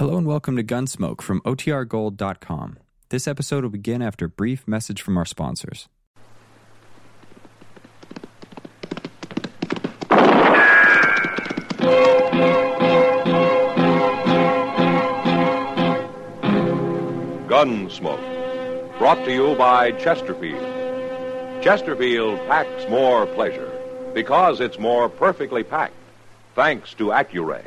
Hello and welcome to Gunsmoke from OTRGold.com. This episode will begin after a brief message from our sponsors. Gunsmoke, brought to you by Chesterfield. Chesterfield packs more pleasure because it's more perfectly packed, thanks to Accuray.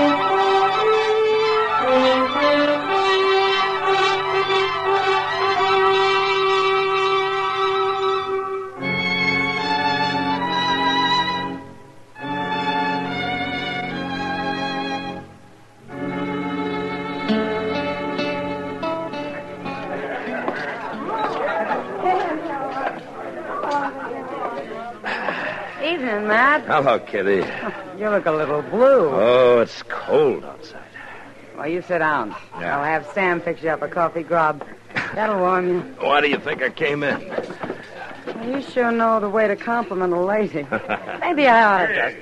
Hello, Kitty. You look a little blue. Oh, it's cold outside. Well, you sit down. Yeah. I'll have Sam fix you up a coffee grub. That'll warm you. Why do you think I came in? Well, you sure know the way to compliment a lady. Maybe I ought to just...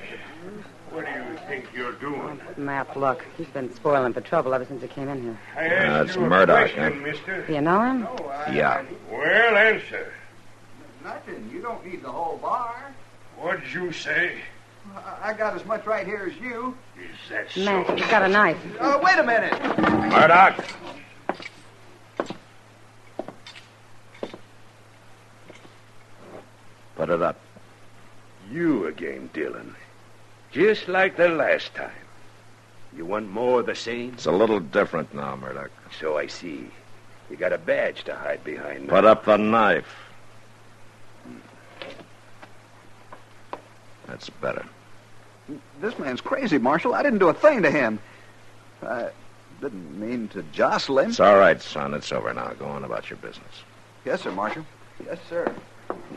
What do you think you're doing? Oh, Matt, look. He's been spoiling for trouble ever since he came in here. I asked uh, That's you Murdoch, question, huh? mister. Do you know him? Yeah. Well, answer. Nothing. You don't need the whole bar. What'd you say? I- I got as much right here as you. Is that so? Matt, he's got a knife. Uh, wait a minute. Murdoch! Put it up. You again, Dillon. Just like the last time. You want more of the same? It's a little different now, Murdoch. So I see. You got a badge to hide behind. Put up the knife. That's better. This man's crazy, Marshal. I didn't do a thing to him. I didn't mean to jostle him. It's all right, son. It's over now. Go on about your business. Yes, sir, Marshal. Yes, sir.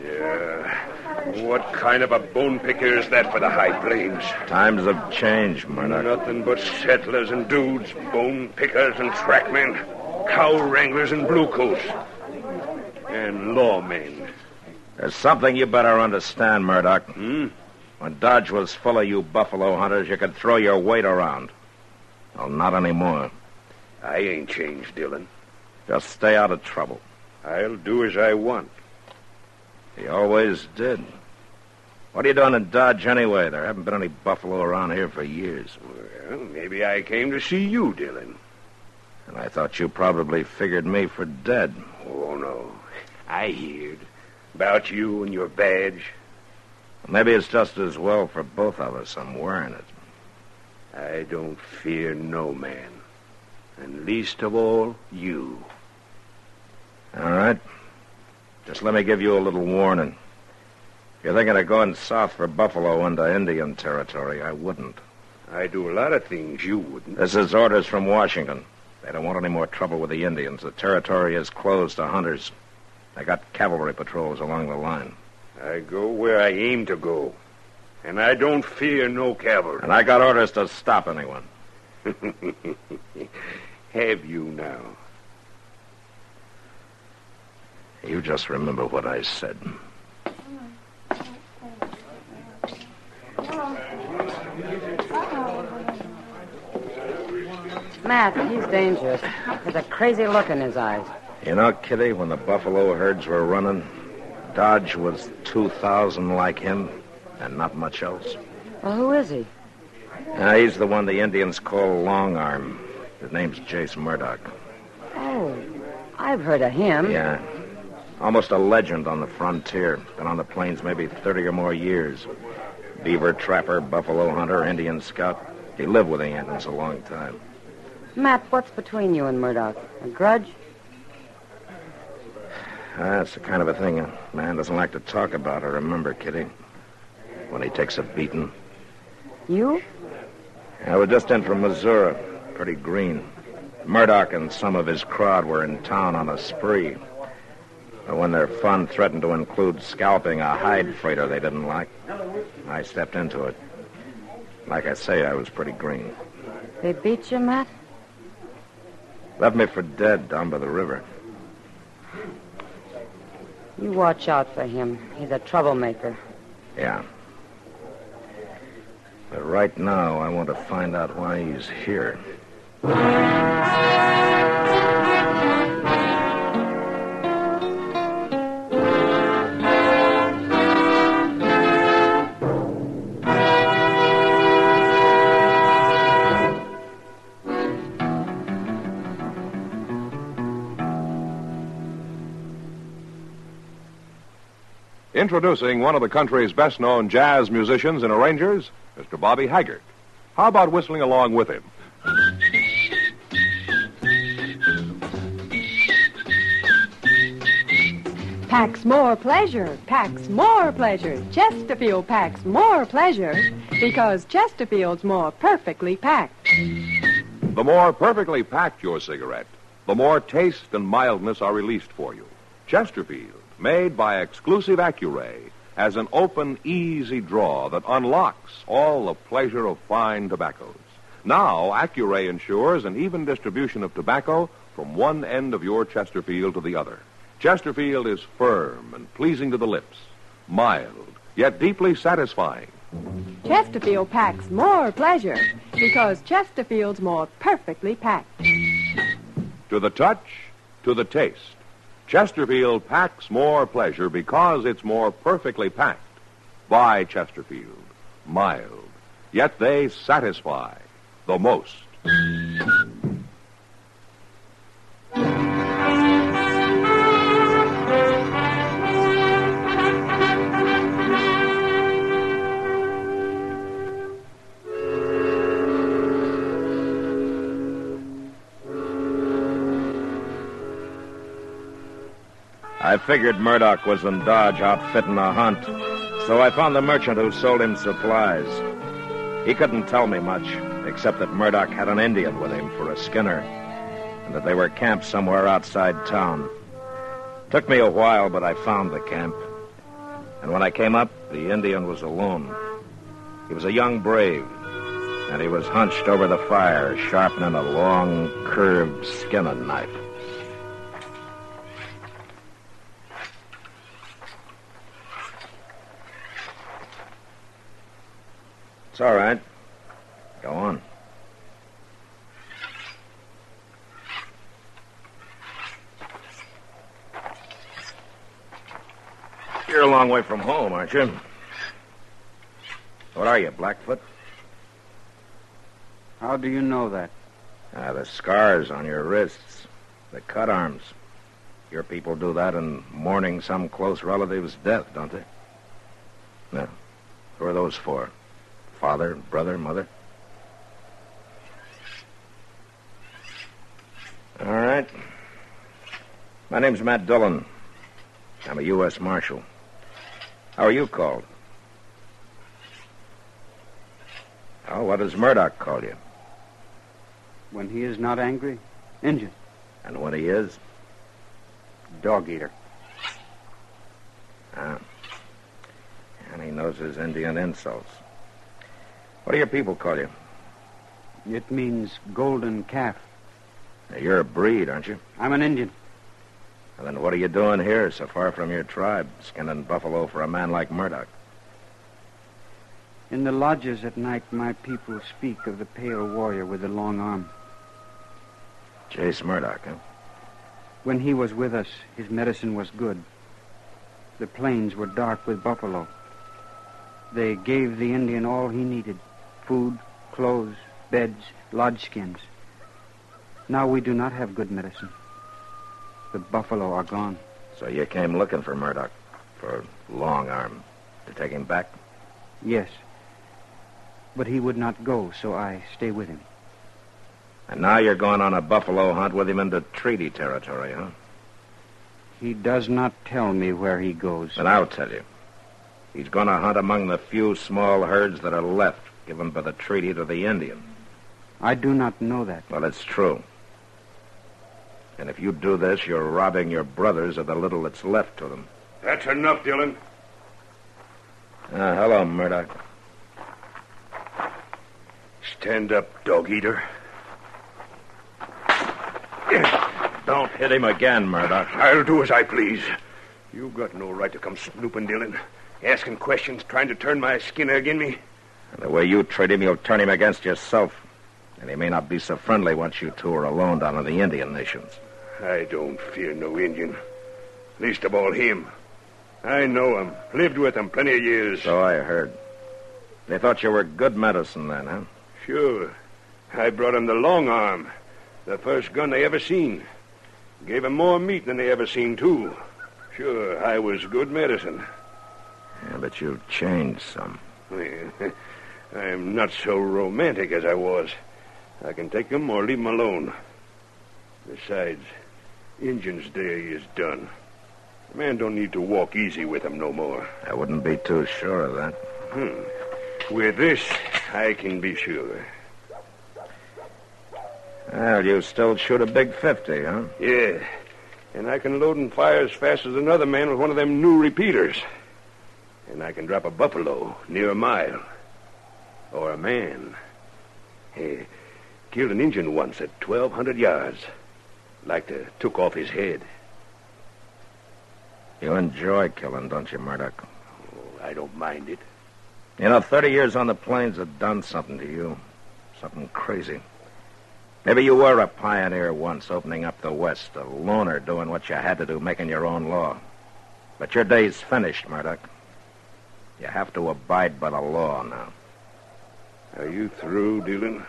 Yeah. What kind of a bone picker is that for the high plains? Times have changed, Murdoch. Nothing but settlers and dudes, bone pickers and trackmen, cow wranglers and bluecoats, and lawmen. There's something you better understand, Murdoch. Hmm? When Dodge was full of you buffalo hunters, you could throw your weight around. Well, not anymore. I ain't changed, Dillon. Just stay out of trouble. I'll do as I want. He always did. What are you doing in Dodge anyway? There haven't been any buffalo around here for years. Well, maybe I came to see you, Dillon. And I thought you probably figured me for dead. Oh, no. I heard about you and your badge. Maybe it's just as well for both of us I'm wearing it. I don't fear no man. And least of all, you. All right. Just let me give you a little warning. If you're thinking of going south for buffalo into Indian territory, I wouldn't. I do a lot of things you wouldn't. This is orders from Washington. They don't want any more trouble with the Indians. The territory is closed to hunters. They got cavalry patrols along the line. I go where I aim to go. And I don't fear no cavalry. And I got orders to stop anyone. Have you now? You just remember what I said. Matt, he's dangerous. There's a crazy look in his eyes. You know, Kitty, when the buffalo herds were running, Dodge was 2,000 like him and not much else. Well, who is he? Uh, he's the one the Indians call Long Arm. His name's Jace Murdoch. Oh, I've heard of him. Yeah. Almost a legend on the frontier. Been on the plains maybe 30 or more years. Beaver trapper, buffalo hunter, Indian scout. He lived with the Indians a long time. Matt, what's between you and Murdoch? A grudge? Ah, that's the kind of a thing a man doesn't like to talk about or remember, Kitty. When he takes a beating. You? I was just in from Missouri. Pretty green. Murdoch and some of his crowd were in town on a spree. But when their fun threatened to include scalping a hide freighter they didn't like, I stepped into it. Like I say, I was pretty green. They beat you, Matt? Left me for dead down by the river. You watch out for him. He's a troublemaker. Yeah. But right now, I want to find out why he's here. Introducing one of the country's best known jazz musicians and arrangers, Mr. Bobby Haggart. How about whistling along with him? Packs more pleasure, packs more pleasure. Chesterfield packs more pleasure because Chesterfield's more perfectly packed. The more perfectly packed your cigarette, the more taste and mildness are released for you. Chesterfield, made by exclusive Accuray, has an open, easy draw that unlocks all the pleasure of fine tobaccos. Now, Accuray ensures an even distribution of tobacco from one end of your Chesterfield to the other. Chesterfield is firm and pleasing to the lips, mild, yet deeply satisfying. Chesterfield packs more pleasure because Chesterfield's more perfectly packed. To the touch, to the taste. Chesterfield packs more pleasure because it's more perfectly packed. By Chesterfield. Mild. Yet they satisfy the most. I figured Murdoch was in Dodge outfitting a hunt, so I found the merchant who sold him supplies. He couldn't tell me much, except that Murdoch had an Indian with him for a skinner, and that they were camped somewhere outside town. Took me a while, but I found the camp. And when I came up, the Indian was alone. He was a young brave, and he was hunched over the fire, sharpening a long, curved skinning knife. It's all right. Go on. You're a long way from home, aren't you? What are you, Blackfoot? How do you know that? Ah, the scars on your wrists, the cut arms. Your people do that in mourning some close relative's death, don't they? No. Who are those for? Father, brother, mother? All right. My name's Matt Dillon. I'm a U.S. Marshal. How are you called? Oh, what does Murdoch call you? When he is not angry? Injun. And when he is? Dog eater. Ah. And he knows his Indian insults. What do your people call you? It means golden calf. Now, you're a breed, aren't you? I'm an Indian. And then what are you doing here, so far from your tribe, skinning buffalo for a man like Murdoch? In the lodges at night, my people speak of the pale warrior with the long arm. Jace Murdoch, huh? When he was with us, his medicine was good. The plains were dark with buffalo. They gave the Indian all he needed food, clothes, beds, lodge skins. Now we do not have good medicine. The buffalo are gone. So you came looking for Murdoch, for Long Arm, to take him back? Yes. But he would not go, so I stay with him. And now you're going on a buffalo hunt with him into treaty territory, huh? He does not tell me where he goes. And I'll tell you. He's going to hunt among the few small herds that are left, given by the treaty to the Indian. I do not know that. Well, it's true. And if you do this, you're robbing your brothers of the little that's left to them. That's enough, Dillon. Uh, hello, Murdoch. Stand up, dog eater. Don't hit him again, Murdoch. I'll do as I please. You've got no right to come snooping, Dillon. Asking questions, trying to turn my skin agin me. And the way you treat him, you'll turn him against yourself. And he may not be so friendly once you two are alone down in the Indian nations. I don't fear no Indian. Least of all him. I know him. Lived with him plenty of years. So I heard. They thought you were good medicine then, huh? Sure. I brought him the long arm. The first gun they ever seen. Gave him more meat than they ever seen, too. Sure, I was good medicine. Yeah, but you've changed some. I'm not so romantic as I was. I can take him or leave him alone. Besides, Injun's day is done. A man don't need to walk easy with him no more. I wouldn't be too sure of that. Hmm. With this, I can be sure. Well, you still shoot a big 50, huh? Yeah. And I can load and fire as fast as another man with one of them new repeaters. And I can drop a buffalo near a mile. Or a man. He killed an Injun once at 1,200 yards. Like to took off his head. You enjoy killing, don't you, Murdoch? Oh, I don't mind it. You know, 30 years on the plains have done something to you. Something crazy. Maybe you were a pioneer once, opening up the West, a loner doing what you had to do, making your own law. But your day's finished, Murdoch. You have to abide by the law now. Are you through, Dillon?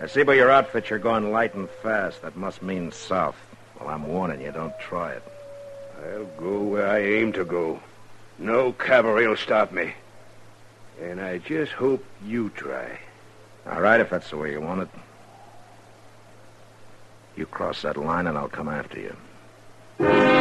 I see by your outfit you're going light and fast. That must mean south. Well, I'm warning you, don't try it. I'll go where I aim to go. No cavalry will stop me. And I just hope you try. All right, if that's the way you want it. You cross that line and I'll come after you.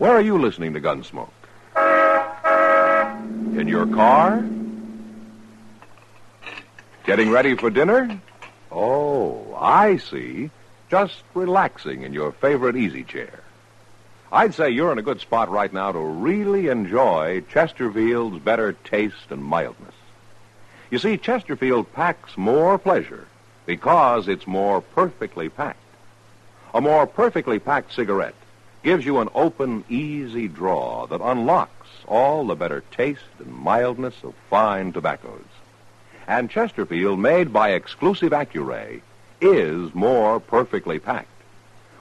Where are you listening to Gunsmoke? In your car? Getting ready for dinner? Oh, I see. Just relaxing in your favorite easy chair. I'd say you're in a good spot right now to really enjoy Chesterfield's better taste and mildness. You see, Chesterfield packs more pleasure because it's more perfectly packed. A more perfectly packed cigarette gives you an open, easy draw that unlocks all the better taste and mildness of fine tobaccos. And Chesterfield, made by exclusive Accuray, is more perfectly packed,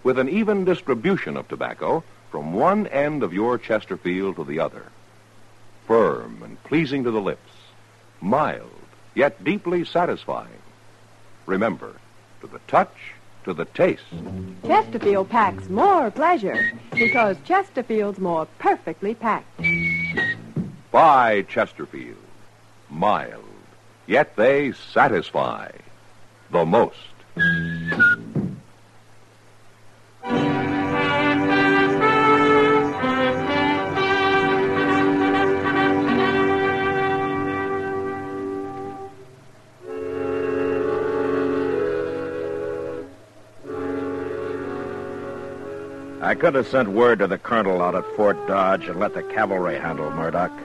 with an even distribution of tobacco from one end of your Chesterfield to the other. Firm and pleasing to the lips, mild, yet deeply satisfying. Remember, to the touch, to the taste. Chesterfield packs more pleasure because Chesterfield's more perfectly packed. By Chesterfield. Mild, yet they satisfy the most. Could have sent word to the colonel out at Fort Dodge and let the cavalry handle Murdoch.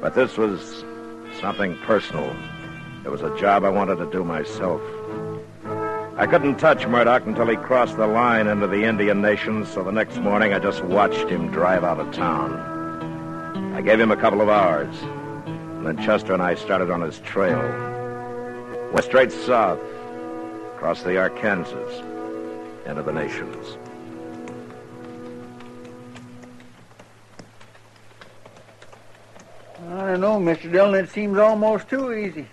But this was something personal. It was a job I wanted to do myself. I couldn't touch Murdoch until he crossed the line into the Indian Nations, so the next morning I just watched him drive out of town. I gave him a couple of hours. And then Chester and I started on his trail. Went straight south, across the Arkansas, into the nations. I don't know, Mr. Dillon. It seems almost too easy.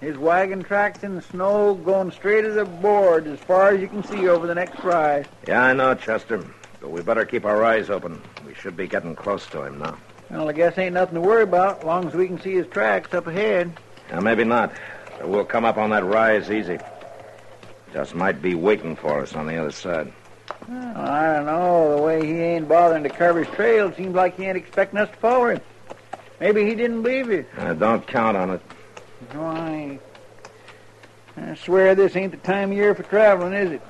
His wagon tracks in the snow going straight as a board as far as you can see over the next rise. Yeah, I know, Chester. But we better keep our eyes open. We should be getting close to him now. Well, I guess ain't nothing to worry about, as long as we can see his tracks up ahead. Now, maybe not. But we'll come up on that rise easy. Just might be waiting for us on the other side. Well, I don't know. The way he ain't bothering to cover his trail, seems like he ain't expecting us to follow him. Maybe he didn't believe you. Uh, don't count on it. Why, I swear this ain't the time of year for traveling, is it?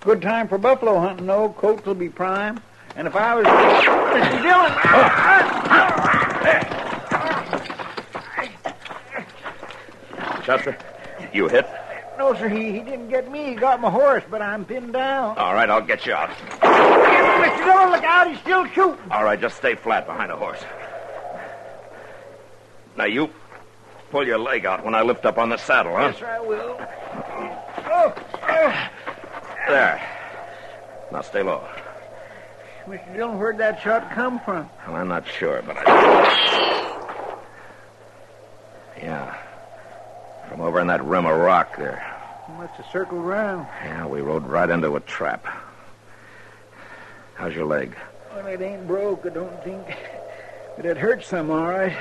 Good time for buffalo hunting, though. Coats will be prime. And if I was... Mr. Dillon! Chester, you hit? No, sir, he, he didn't get me. He got my horse, but I'm pinned down. All right, I'll get you out. Mr. Dillon, look out. He's still shooting. All right, just stay flat behind the horse. Now, you pull your leg out when I lift up on the saddle, huh? Yes, I will. Oh, oh. There. Now, stay low. Mr. Dillon, where'd that shot come from? Well, I'm not sure, but I. Yeah. From over in that rim of rock there. He must have circled around. Yeah, we rode right into a trap. How's your leg? Well, it ain't broke, I don't think. But it hurts some, all right.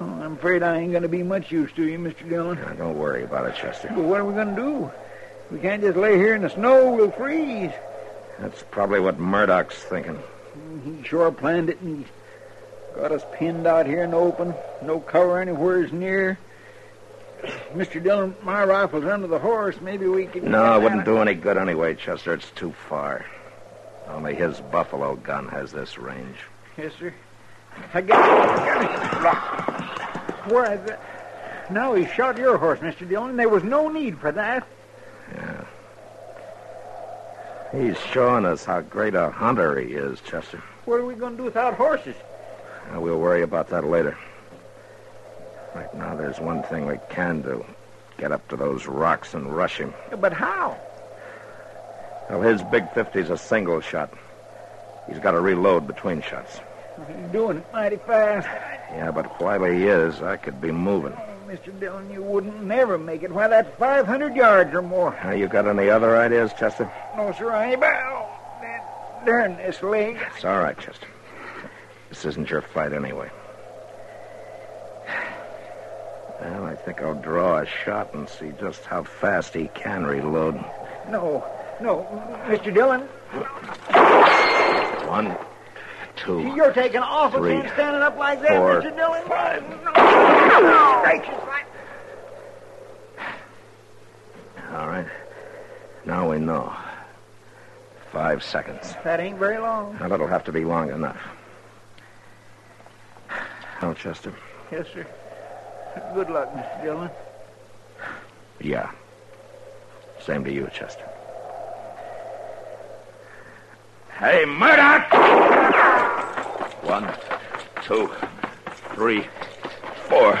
Oh, I'm afraid I ain't going to be much use to you, Mr. Dillon. Don't worry about it, Chester. But what are we going to do? We can't just lay here in the snow. We'll freeze. That's probably what Murdoch's thinking. He sure planned it, and he got us pinned out here in the open. No cover anywheres near. Mr. Dillon, my rifle's under the horse. Maybe we can. No, it wouldn't do any good anyway, Chester. It's too far. Only his buffalo gun has this range. Yes, sir. I got it. Where is it? No, he shot your horse, Mr. Dillon. There was no need for that. Yeah. He's showing us how great a hunter he is, Chester. What are we going to do without horses? Now, we'll worry about that later. Right now, there's one thing we can do. Get up to those rocks and rush him. But how? Well, his big 50's a single shot. He's got to reload between shots. He's doing it mighty fast. Yeah, but while he is, I could be moving. Oh, Mr. Dillon, you wouldn't never make it. Why, that's 500 yards or more. Now, you got any other ideas, Chester? No, sir, I ain't. Oh, that darn this leg. It's all right, Chester. This isn't your fight anyway. Well, I think I'll draw a shot and see just how fast he can reload. No, no, Mr. Dillon. One, two. You're taking awful Three, chance standing up like that, four, Mr. Dillon. five. No, gracious, I- All right. Now we know. Five seconds. That ain't very long. Now, that'll have to be long enough. Now, Chester. Yes, sir. Good luck, Mr. Dillon. Yeah. Same to you, Chester. Hey, Murdoch! One, two, three, four,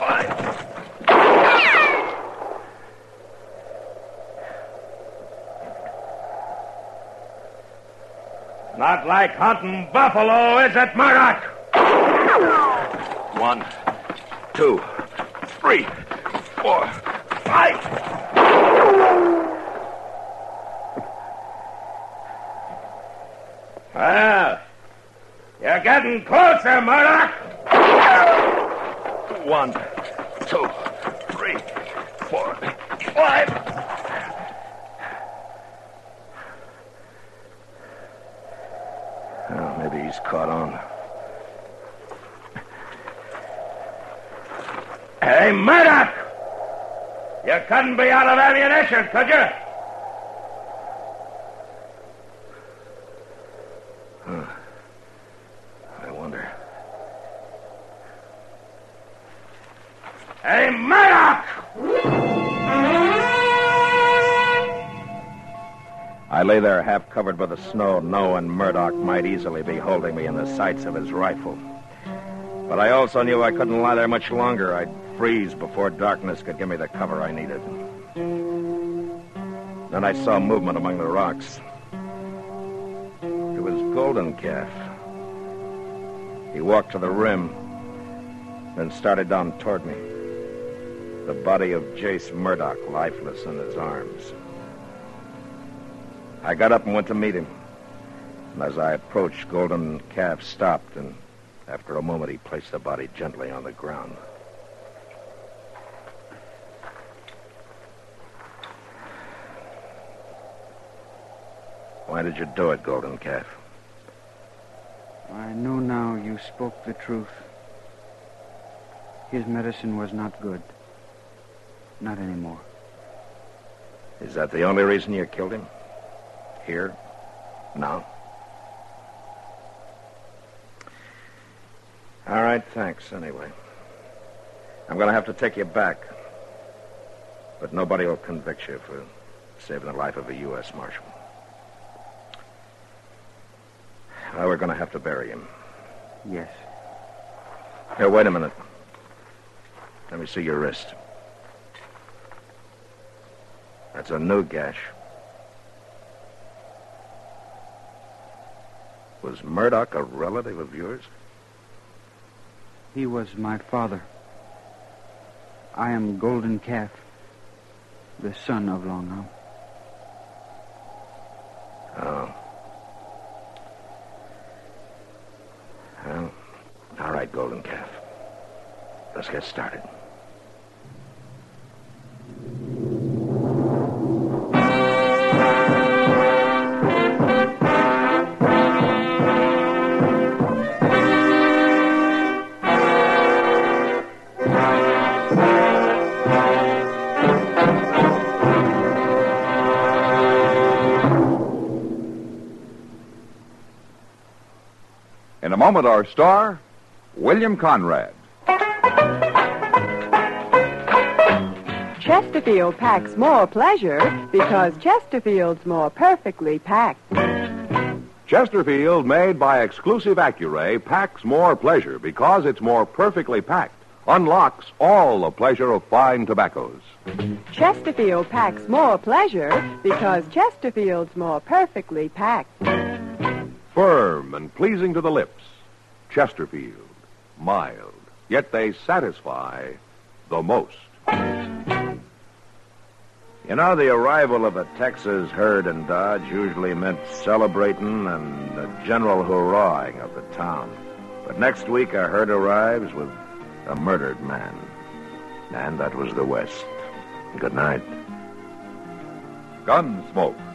five. Not like hunting buffalo, is it, Murdoch? One, two, three, four, five. Well, you're getting closer, Murdoch. One, two, three, four, five. Oh, maybe he's caught on. Hey, Murdoch! You couldn't be out of ammunition, could you? There half covered by the snow, knowing Murdoch might easily be holding me in the sights of his rifle. But I also knew I couldn't lie there much longer. I'd freeze before darkness could give me the cover I needed. Then I saw movement among the rocks. It was Golden Calf. He walked to the rim, then started down toward me. The body of Jace Murdoch lifeless in his arms. I got up and went to meet him. And as I approached, Golden Calf stopped, and after a moment, he placed the body gently on the ground. Why did you do it, Golden Calf? I know now you spoke the truth. His medicine was not good. Not anymore. Is that the only reason you killed him? Here? Now? All right, thanks, anyway. I'm going to have to take you back. But nobody will convict you for saving the life of a U.S. Marshal. Well, we're going to have to bury him. Yes. Here, wait a minute. Let me see your wrist. That's a new gash. Was Murdoch a relative of yours? He was my father. I am Golden Calf, the son of Long Arm. Oh. Well, all right, Golden Calf. Let's get started. In a moment, our star, William Conrad. Chesterfield packs more pleasure because Chesterfield's more perfectly packed. Chesterfield, made by exclusive Accuray, packs more pleasure because it's more perfectly packed. Unlocks all the pleasure of fine tobaccos. Chesterfield packs more pleasure because Chesterfield's more perfectly packed. Firm and pleasing to the lips. Chesterfield. Mild. Yet they satisfy the most. You know, the arrival of a Texas herd in Dodge usually meant celebrating and a general hurrahing of the town. But next week, a herd arrives with a murdered man. And that was the West. Good night. Gunsmoke.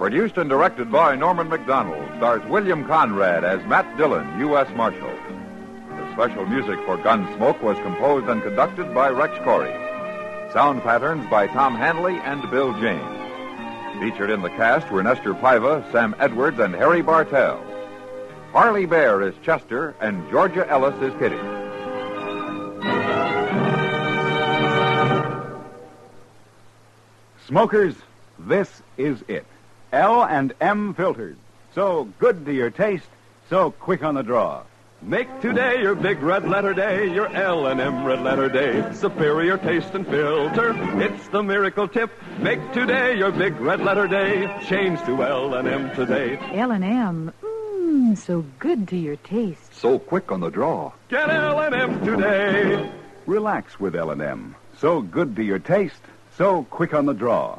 Produced and directed by Norman Macdonnell, stars William Conrad as Matt Dillon, U.S. Marshal. The special music for Gunsmoke was composed and conducted by Rex Koury. Sound patterns by Tom Hanley and Bill James. Featured in the cast were Nestor Paiva, Sam Edwards, and Harry Bartell. Parley Baer is Chester, and Georgia Ellis is Kitty. Smokers, this is it. L and M filters. So good to your taste, so quick on the draw. Make today your big red letter day, your L and M red letter day. Superior taste and filter, it's the miracle tip. Make today your big red letter day. Change to L and M today. L and M, mmm, so good to your taste. So quick on the draw. Get L and M today. Relax with L and M. So good to your taste, so quick on the draw.